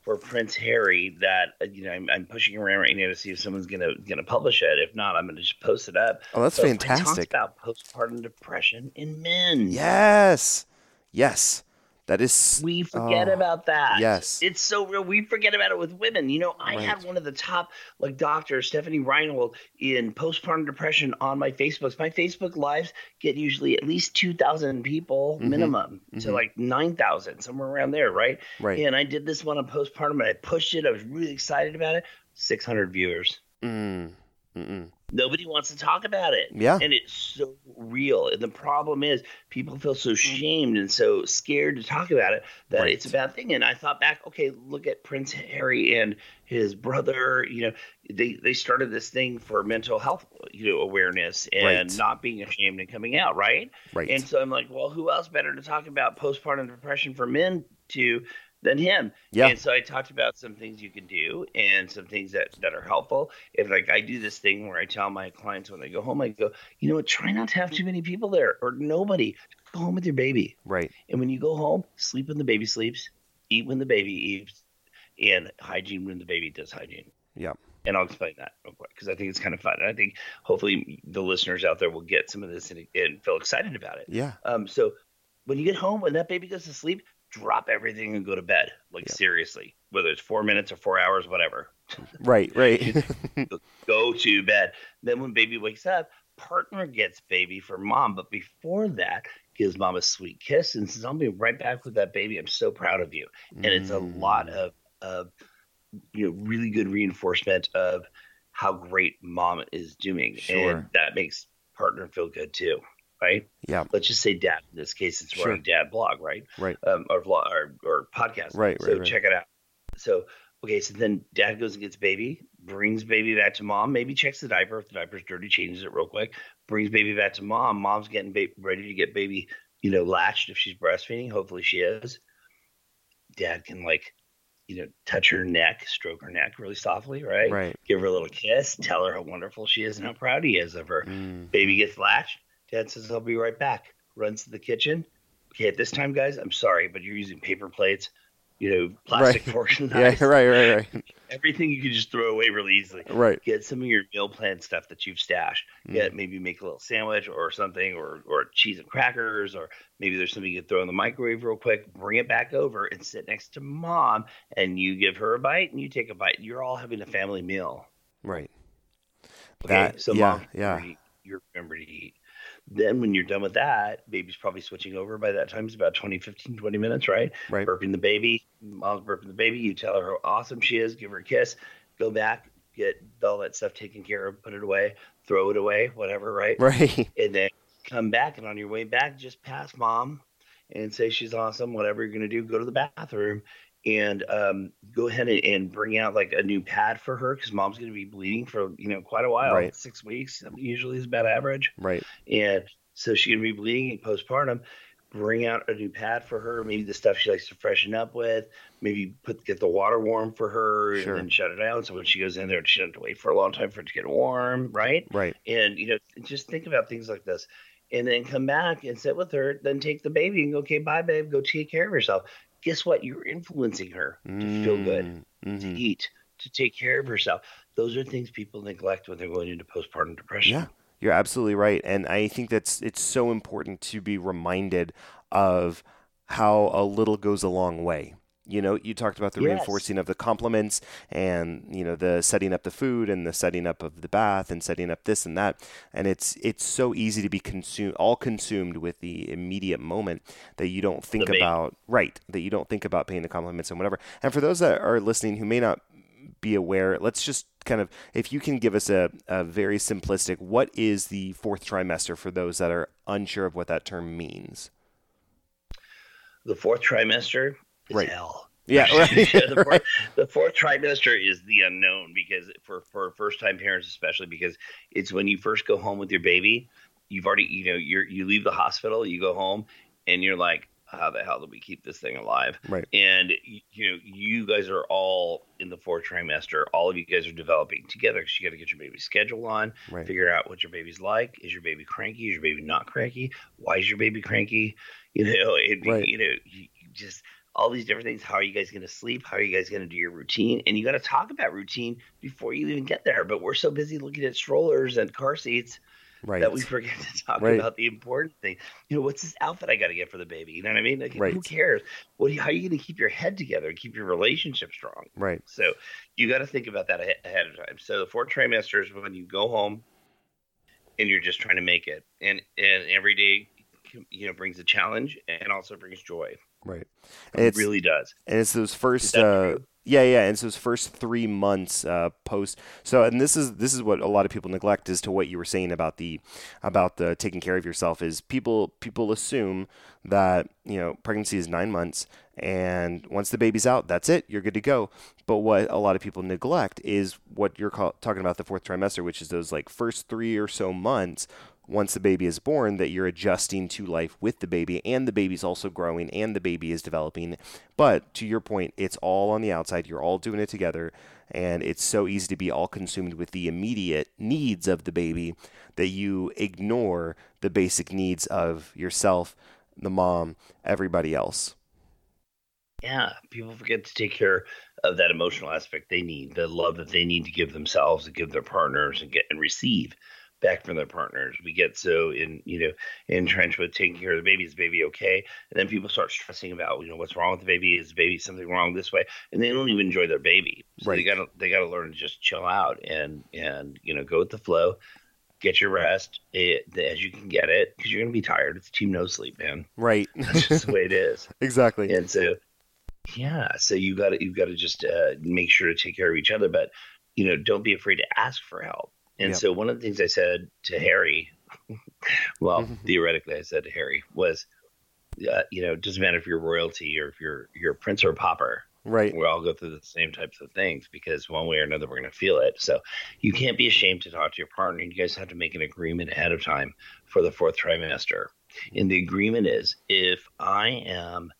for Prince Harry that uh, you know I'm, I'm pushing around right now to see if someone's gonna gonna publish it. If not, I'm gonna just post it up. Oh, that's So It talks fantastic. about postpartum depression in men. Yes. Yes. That is. We forget Oh, about that. yes. It's so real. We forget about it with women. You know, I Right. had one of the top like doctors, Stephanie Reinhold, in postpartum depression on my Facebooks. My Facebook lives get usually at least two thousand people Mhm. minimum to Mhm. like nine thousand, somewhere around there, right? Right. And I did this one on postpartum and I pushed it. I was really excited about it. Six hundred viewers. Mm. Mm-mm. Nobody wants to talk about it. Yeah. And it's so real. And the problem is people feel so mm-hmm. shamed and so scared to talk about it that Right. it's a bad thing. And I thought back, okay, look at Prince Harry and his brother, you know, they, they started this thing for mental health, you know, awareness and Right. not being ashamed and coming out, right? Right. And so I'm like, well, who else better to talk about postpartum depression for men to than him? Yeah. And so I talked about some things you can do and some things that, that are helpful. If like I do this thing where I tell my clients when they go home, I go, you know what, try not to have too many people there or nobody. Go home with your baby. right. And when you go home, sleep when the baby sleeps, eat when the baby eats, and hygiene when the baby does hygiene. Yeah. And I'll explain that real quick because I think it's kind of fun. And I think hopefully the listeners out there will get some of this and, and feel excited about it. Yeah. Um, so when you get home, when that baby goes to sleep, drop everything and go to bed. Like Yeah. seriously, whether it's four minutes or four hours, whatever. Right. Right. Go to bed. Then when baby wakes up, partner gets baby for mom. But before that, gives mom a sweet kiss and says, "I'll be right back with that baby. I'm so proud of you." And it's a lot Mm. of of you know really good reinforcement of how great mom is doing, Sure. and that makes partner feel good too, right? Yeah. let's just say dad in this case it's Sure. running dad blog right Right. um, or vlog or, or podcast Right, so right, right. check it out so okay so then dad goes and gets baby brings baby back to mom maybe checks the diaper if the diaper's dirty changes it real quick brings baby back to mom mom's getting ba- ready to get baby you know latched if she's breastfeeding hopefully she is dad can like you know touch her neck stroke her neck really softly right, Right. give her a little kiss tell her how wonderful she is and how proud he is of her Mm. Baby gets latched. Dad says, I'll be right back. Runs to the kitchen. Okay, at this time, guys, I'm sorry, but you're using paper plates, you know, plastic Right. forks and Yeah. Right. Right. Right. Everything you can just throw away really easily. Right. Get some of your meal plan stuff that you've stashed. Mm. Get maybe make a little sandwich or something, or or cheese and crackers, or maybe there's something you can throw in the microwave real quick. Bring it back over and sit next to mom, and you give her a bite, and you take a bite. You're all having a family meal. Right. Okay, That- so yeah, mom, yeah. You remember to eat. Then when you're done with that, baby's probably switching over by that time. It's about 20, 15, 20 minutes, right? Right. Burping the baby. Mom's burping the baby. You tell her how awesome she is. Give her a kiss. Go back. Get all that stuff taken care of. Put it away. Throw it away. Whatever, right? Right. And then come back. And on your way back, just pass mom and say she's awesome. Whatever you're going to do, go to the bathroom and um, go ahead and, bring out like a new pad for her because mom's going to be bleeding for you know quite a while Right. six weeks usually is about average Right. and so she's going to be bleeding postpartum bring out a new pad for her, maybe the stuff she likes to freshen up with, maybe put get the water warm for her Sure. and then shut it down. So when she goes in there, she doesn't have to wait for a long time for it to get warm, right? Right. And you know, just think about things like this. And then come back and sit with her, then take the baby and go, okay, bye, babe, go take care of yourself. Guess what? You're influencing her to feel good, Mm, to mhm. eat, to take care of herself. Those are things people neglect when they're going into postpartum depression. Yeah, you're absolutely right, and I think that's it's so important to be reminded of how a little goes a long way. You know, you talked about the Yes. reinforcing of the compliments and, you know, the setting up the food and the setting up of the bath and setting up this and that. And it's it's so easy to be consumed all consumed with the immediate moment that you don't think about right, that you don't think about paying the compliments and whatever. And for those that are listening who may not be aware, let's just kind of, if you can give us a, a very simplistic, what is the fourth trimester for those that are unsure of what that term means? The fourth trimester Right. hell. Yeah, right. the, fourth, the fourth trimester is the unknown because for for first time parents especially because it's when you first go home with your baby you've already you know you're you leave the hospital you go home and you're like how the hell do we keep this thing alive Right. and you know you guys are all in the fourth trimester all of you guys are developing together because you got to get your baby's schedule on Right. figure out what your baby's like is your baby cranky is your baby not cranky why is your baby cranky you know it, Right. you know you, you just all these different things. How are you guys going to sleep? How are you guys going to do your routine? And you got to talk about routine before you even get there. But we're so busy looking at strollers and car seats Right. that we forget to talk Right. about the important thing. You know, what's this outfit I got to get for the baby? You know what I mean? Like, Who cares? What? How are you going to keep your head together and keep your relationship strong? Right. So you got to think about that ahead of time. So the fourth trimester is when you go home and you're just trying to make it, and and every day, you know, brings a challenge and also brings joy. Right. It really does. and it's those first uh yeah yeah and it's those first three months uh post so and this is this is what a lot of people neglect as to what you were saying about the about the taking care of yourself is people people assume that you know pregnancy is nine months and once the baby's out that's it you're good to go but what a lot of people neglect is what you're call, talking about the fourth trimester which is those like first three or so months once the baby is born that you're adjusting to life with the baby and the baby's also growing and the baby is developing. But to your point it's all on the outside. You're all doing it together and it's so easy to be all consumed with the immediate needs of the baby that you ignore the basic needs of yourself the mom everybody else. Yeah, people forget to take care of that emotional aspect they need, the love that they need to give themselves and give their partners and get and receive back from their partners. We get so in you know entrenched with taking care of the baby. Is the baby okay? And then people start stressing about you know what's wrong with the baby. Is the baby something wrong this way? And they don't even enjoy their baby. So they gotta they gotta learn to just chill out and and you know go with the flow. Get your rest eh, as you can get it because you're gonna be tired. It's team no sleep, man. right That's just the way it is. exactly And so, yeah, so you got to you got to just uh, make sure to take care of each other, but you know, don't be afraid to ask for help. And Yeah. so, one of the things I said to Harry, well, theoretically, I said to Harry was, uh, you know, it doesn't matter if you're royalty or if you're you're a prince or a pauper. right We all go through the same types of things because one way or another we're going to feel it. So you can't be ashamed to talk to your partner. You guys have to make an agreement ahead of time for the fourth trimester. And the agreement is if I am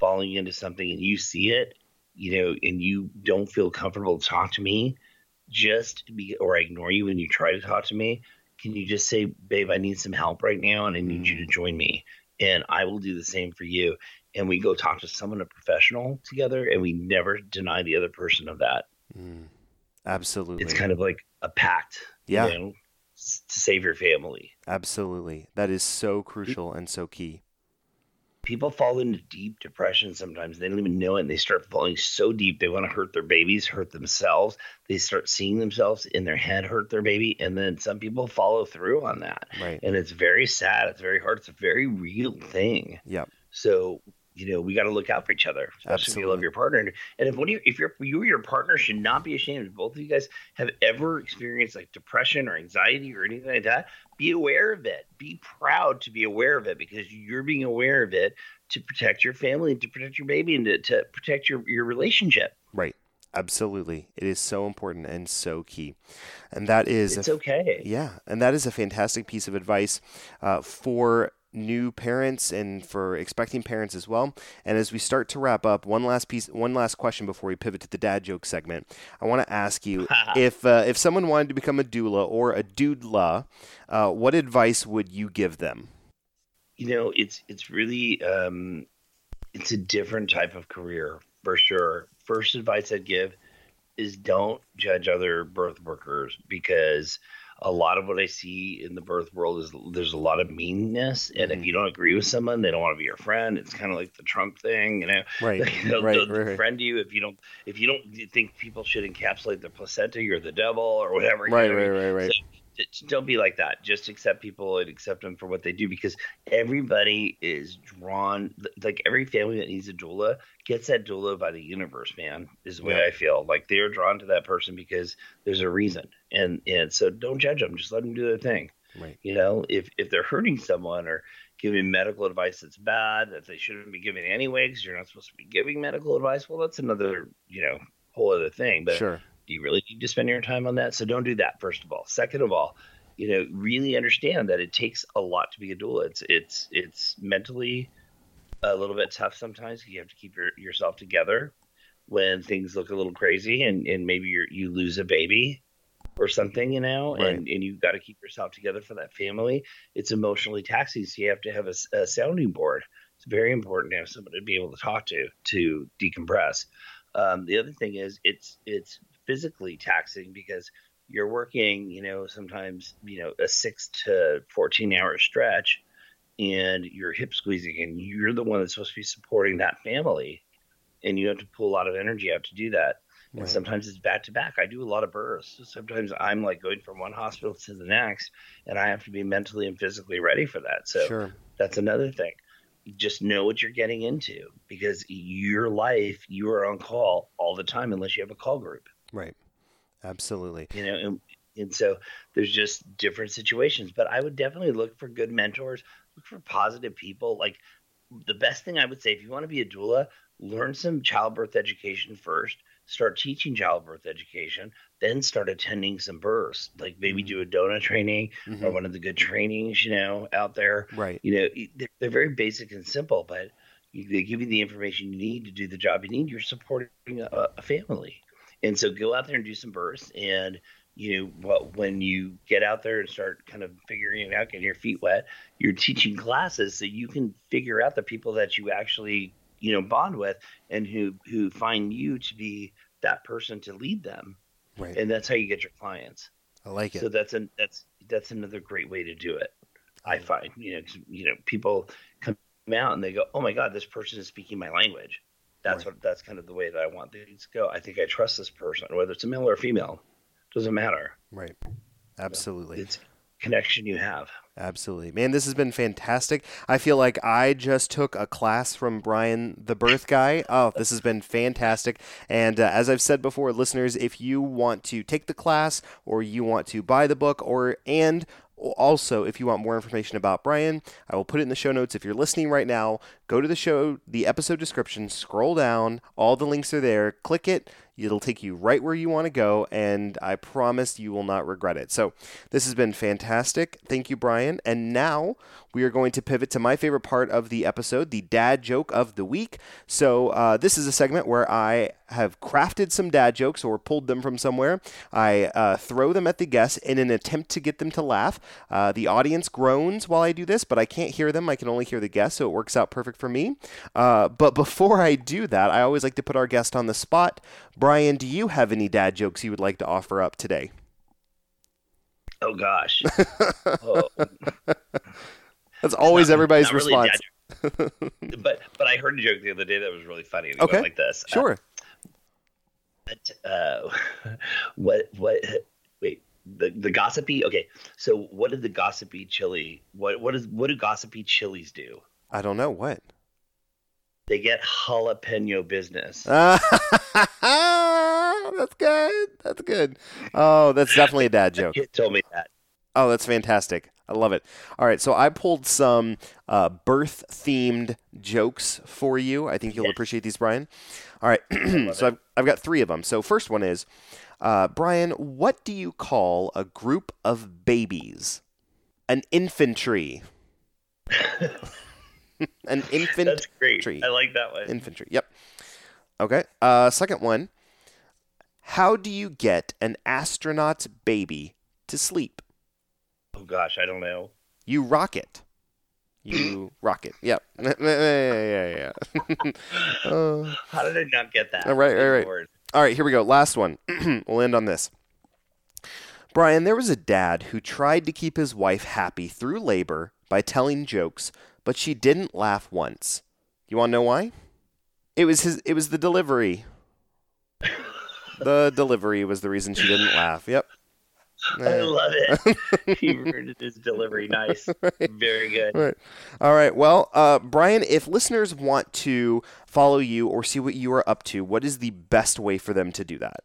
falling into something and you see it, you know, and you don't feel comfortable to talk to me, just be or I ignore you when you try to talk to me, can you just say, babe, I need some help right now and I need you to join me? And I will do the same for you. And we go talk to someone, a professional together, and we never deny the other person of that. Mm, absolutely It's kind of like a pact, Yeah. you know, to save your family. absolutely that is so crucial and so key people fall into deep depression sometimes. They don't even know it and they start falling so deep they want to hurt their babies hurt themselves. They start seeing themselves in their head hurt their baby and then some people follow through on that. Right. And it's very sad it's very hard it's a very real thing. Yep. so you know we got to look out for each other especially if you love your partner. And if one of your if you're you or your partner should not be ashamed if both of you guys have ever experienced like depression or anxiety or anything like that be aware of it. Be proud to be aware of it because you're being aware of it to protect your family and to protect your baby and to, to protect your, your relationship. Right. Absolutely. It is so important and so key. And that is a it's okay. Yeah, and that is a fantastic piece of advice uh, for new parents and for expecting parents as well. And as we start to wrap up, one last piece, one last question before we pivot to the dad joke segment. I want to ask you if uh, if someone wanted to become a doula or a Dude-La, uh, what advice would you give them? You know, it's it's really um, it's a different type of career for sure. First advice I'd give is don't judge other birth workers because a lot of what I see in the birth world is there's a lot of meanness, and if mm-hmm. you don't agree with someone, they don't want to be your friend. It's kind of like the Trump thing, you know. Right. they'll, right, they'll right. friend you if you don't if you don't think people should encapsulate the placenta, you're the devil or whatever. Right, right, right, right. So don't be like that. Just accept people and accept them for what they do because everybody is drawn. Like every family that needs a doula gets that doula by the universe, man. Is the way yeah. I feel. Like they're drawn to that person because there's a reason, and and so don't judge them. Just let them do their thing. Right. You know, if if they're hurting someone or giving medical advice that's bad that they shouldn't be giving anyway because you're not supposed to be giving medical advice, well, that's another you know whole other thing. But sure do you really need to spend your time on that? So don't do that. First of all. Second of all, you know, really understand that it takes a lot to be a doula. It's it's it's mentally a little bit tough sometimes. You have to keep your, yourself together when things look a little crazy and, and maybe you you lose a baby or something, you know, right. and, and you've got to keep yourself together for that family. It's emotionally taxing. So you have to have a, a sounding board. It's very important to have somebody to be able to talk to to decompress. Um, the other thing is it's it's physically taxing because you're working, you know, sometimes, you know, a six to 14 hour stretch and you're hip squeezing and you're the one that's supposed to be supporting that family and you have to pull a lot of energy out to do that. Right. And sometimes it's back to back. I do a lot of births. So sometimes I'm like going from one hospital to the next and I have to be mentally and physically ready for that. So sure. that's another thing. Just know what you're getting into because your life, you are on call all the time unless you have a call group. Right. Absolutely. You know, and, and so there's just different situations. But I would definitely look for good mentors, look for positive people. Like the best thing I would say, if you want to be a doula, learn some childbirth education first. Start teaching childbirth education, then start attending some births. Like maybe mm-hmm. do a DONA training mm-hmm. or one of the good trainings, you know, out there. Right. You know, they're, they're very basic and simple, but they give you the information you need to do the job you need. You're supporting a, a family. And so go out there and do some births. And, you know, when you get out there and start kind of figuring it out, getting your feet wet, you're teaching classes so you can figure out the people that you actually, you know, bond with and who, who find you to be that person to lead them. Right. And that's how you get your clients. I like it. So that's an, that's, that's another great way to do it. I find, you know, you know, people come out and they go, "Oh my God, this person is speaking my language." That's right. what that's kind of the way that I want things to go. I think I trust this person, whether it's a male or a female, doesn't matter. Right. Absolutely. It's connection you have. Absolutely. Man, this has been fantastic. I feel like I just took a class from Brian, the birth guy. Oh, this has been fantastic. And uh, as I've said before, listeners, if you want to take the class or you want to buy the book or and also, if you want more information about Brian, I will put it in the show notes. If you're listening right now, go to the show, the episode description, scroll down, all the links are there, click it, It'll take you right where you want to go, and I promise you will not regret it. So, this has been fantastic. Thank you, Brian. And now we are going to pivot to my favorite part of the episode, the dad joke of the week. So, uh, this is a segment where I have crafted some dad jokes or pulled them from somewhere. I uh, throw them at the guests in an attempt to get them to laugh. Uh, the audience groans while I do this, but I can't hear them. I can only hear the guests, so it works out perfect for me. Uh, but before I do that, I always like to put our guest on the spot. Brian, do you have any dad jokes you would like to offer up today? Oh gosh. oh. That's always not, everybody's not really response. but but I heard a joke the other day that was really funny. It okay. like this. Sure. Uh, but, uh, what what wait the the gossipy okay so what did the gossipy chili what what is what do gossipy chilies do i don't know what they get jalapeno business. that's good. That's good. Oh, that's definitely a dad joke. Kid told me that. Oh, that's fantastic. I love it. All right, so I pulled some uh, birth themed jokes for you. I think you'll yes. appreciate these, Brian. All right, so I've, I've got three of them. So, first one is uh, Brian, what do you call a group of babies? An infantry. An infant. That's great. Tree. I like that one. Infantry. Yep. Okay. Uh, second one. How do you get an astronaut's baby to sleep? oh gosh, I don't know. You rock it. You rock it. Yep. yeah, yeah, yeah. uh, How did I not get that? All right, all right. Lord. all right, here we go. Last one. we'll end on this. Brian, there was a dad who tried to keep his wife happy through labor by telling jokes, but she didn't laugh once. You want to know why? It was his. It was the delivery. the delivery was the reason she didn't laugh. Yep. I love it. he ruined his delivery. Nice. Very good. Right. All right. Well, uh, Brian, if listeners want to follow you or see what you are up to, what is the best way for them to do that?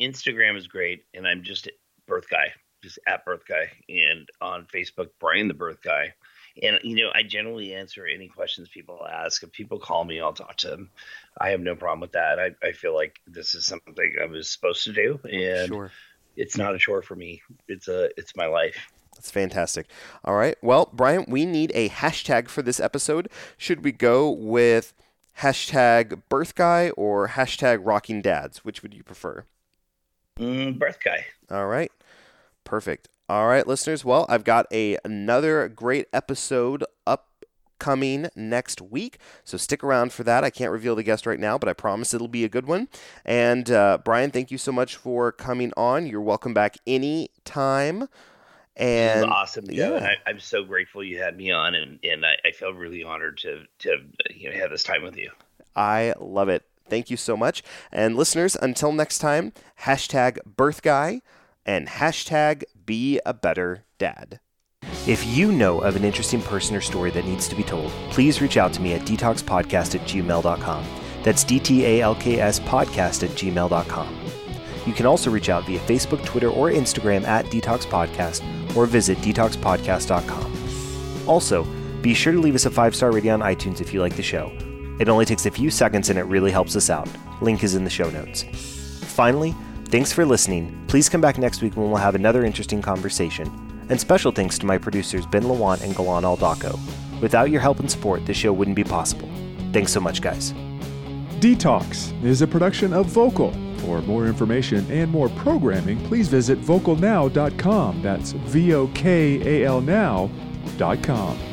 Instagram is great, and I'm just birth guy, just at birth guy, and on Facebook, Brian the birth guy. And you know, I generally answer any questions people ask. If people call me, I'll talk to them. I have no problem with that. I, I feel like this is something I was supposed to do, and Sure. it's not a chore for me. It's a it's my life. That's fantastic. All right. Well, Brian, we need a hashtag for this episode. Should we go with hashtag birth guy or hashtag rocking dads? Which would you prefer? Mm, birth guy. All right. Perfect. All right, listeners. Well, I've got a another great episode upcoming next week, so stick around for that. I can't reveal the guest right now, but I promise it'll be a good one. And uh, Brian, thank you so much for coming on. You're welcome back anytime. This And is awesome, Joe, yeah. I, I'm so grateful you had me on, and and I, I feel really honored to to you know have this time with you. I love it. Thank you so much. And listeners, until next time, hashtag birth guy and hashtag be a better dad. If you know of an interesting person or story that needs to be told, please reach out to me at dtalkspodcast at gmail.com. That's D T A L K S podcast at gmail.com. You can also reach out via Facebook, Twitter, or Instagram at DTALKS Podcast or visit dtalkspodcast.com. Also, be sure to leave us a five star rating on iTunes if you like the show. It only takes a few seconds and it really helps us out. Link is in the show notes. Finally, thanks for listening. Please come back next week when we'll have another interesting conversation. And special thanks to my producers Ben Lawant and Galan Aldaco. Without your help and support, this show wouldn't be possible. Thanks so much, guys. DTALKS is a production of Vokal. For more information and more programming, please visit vokalnow.com. That's V O K A L now.com.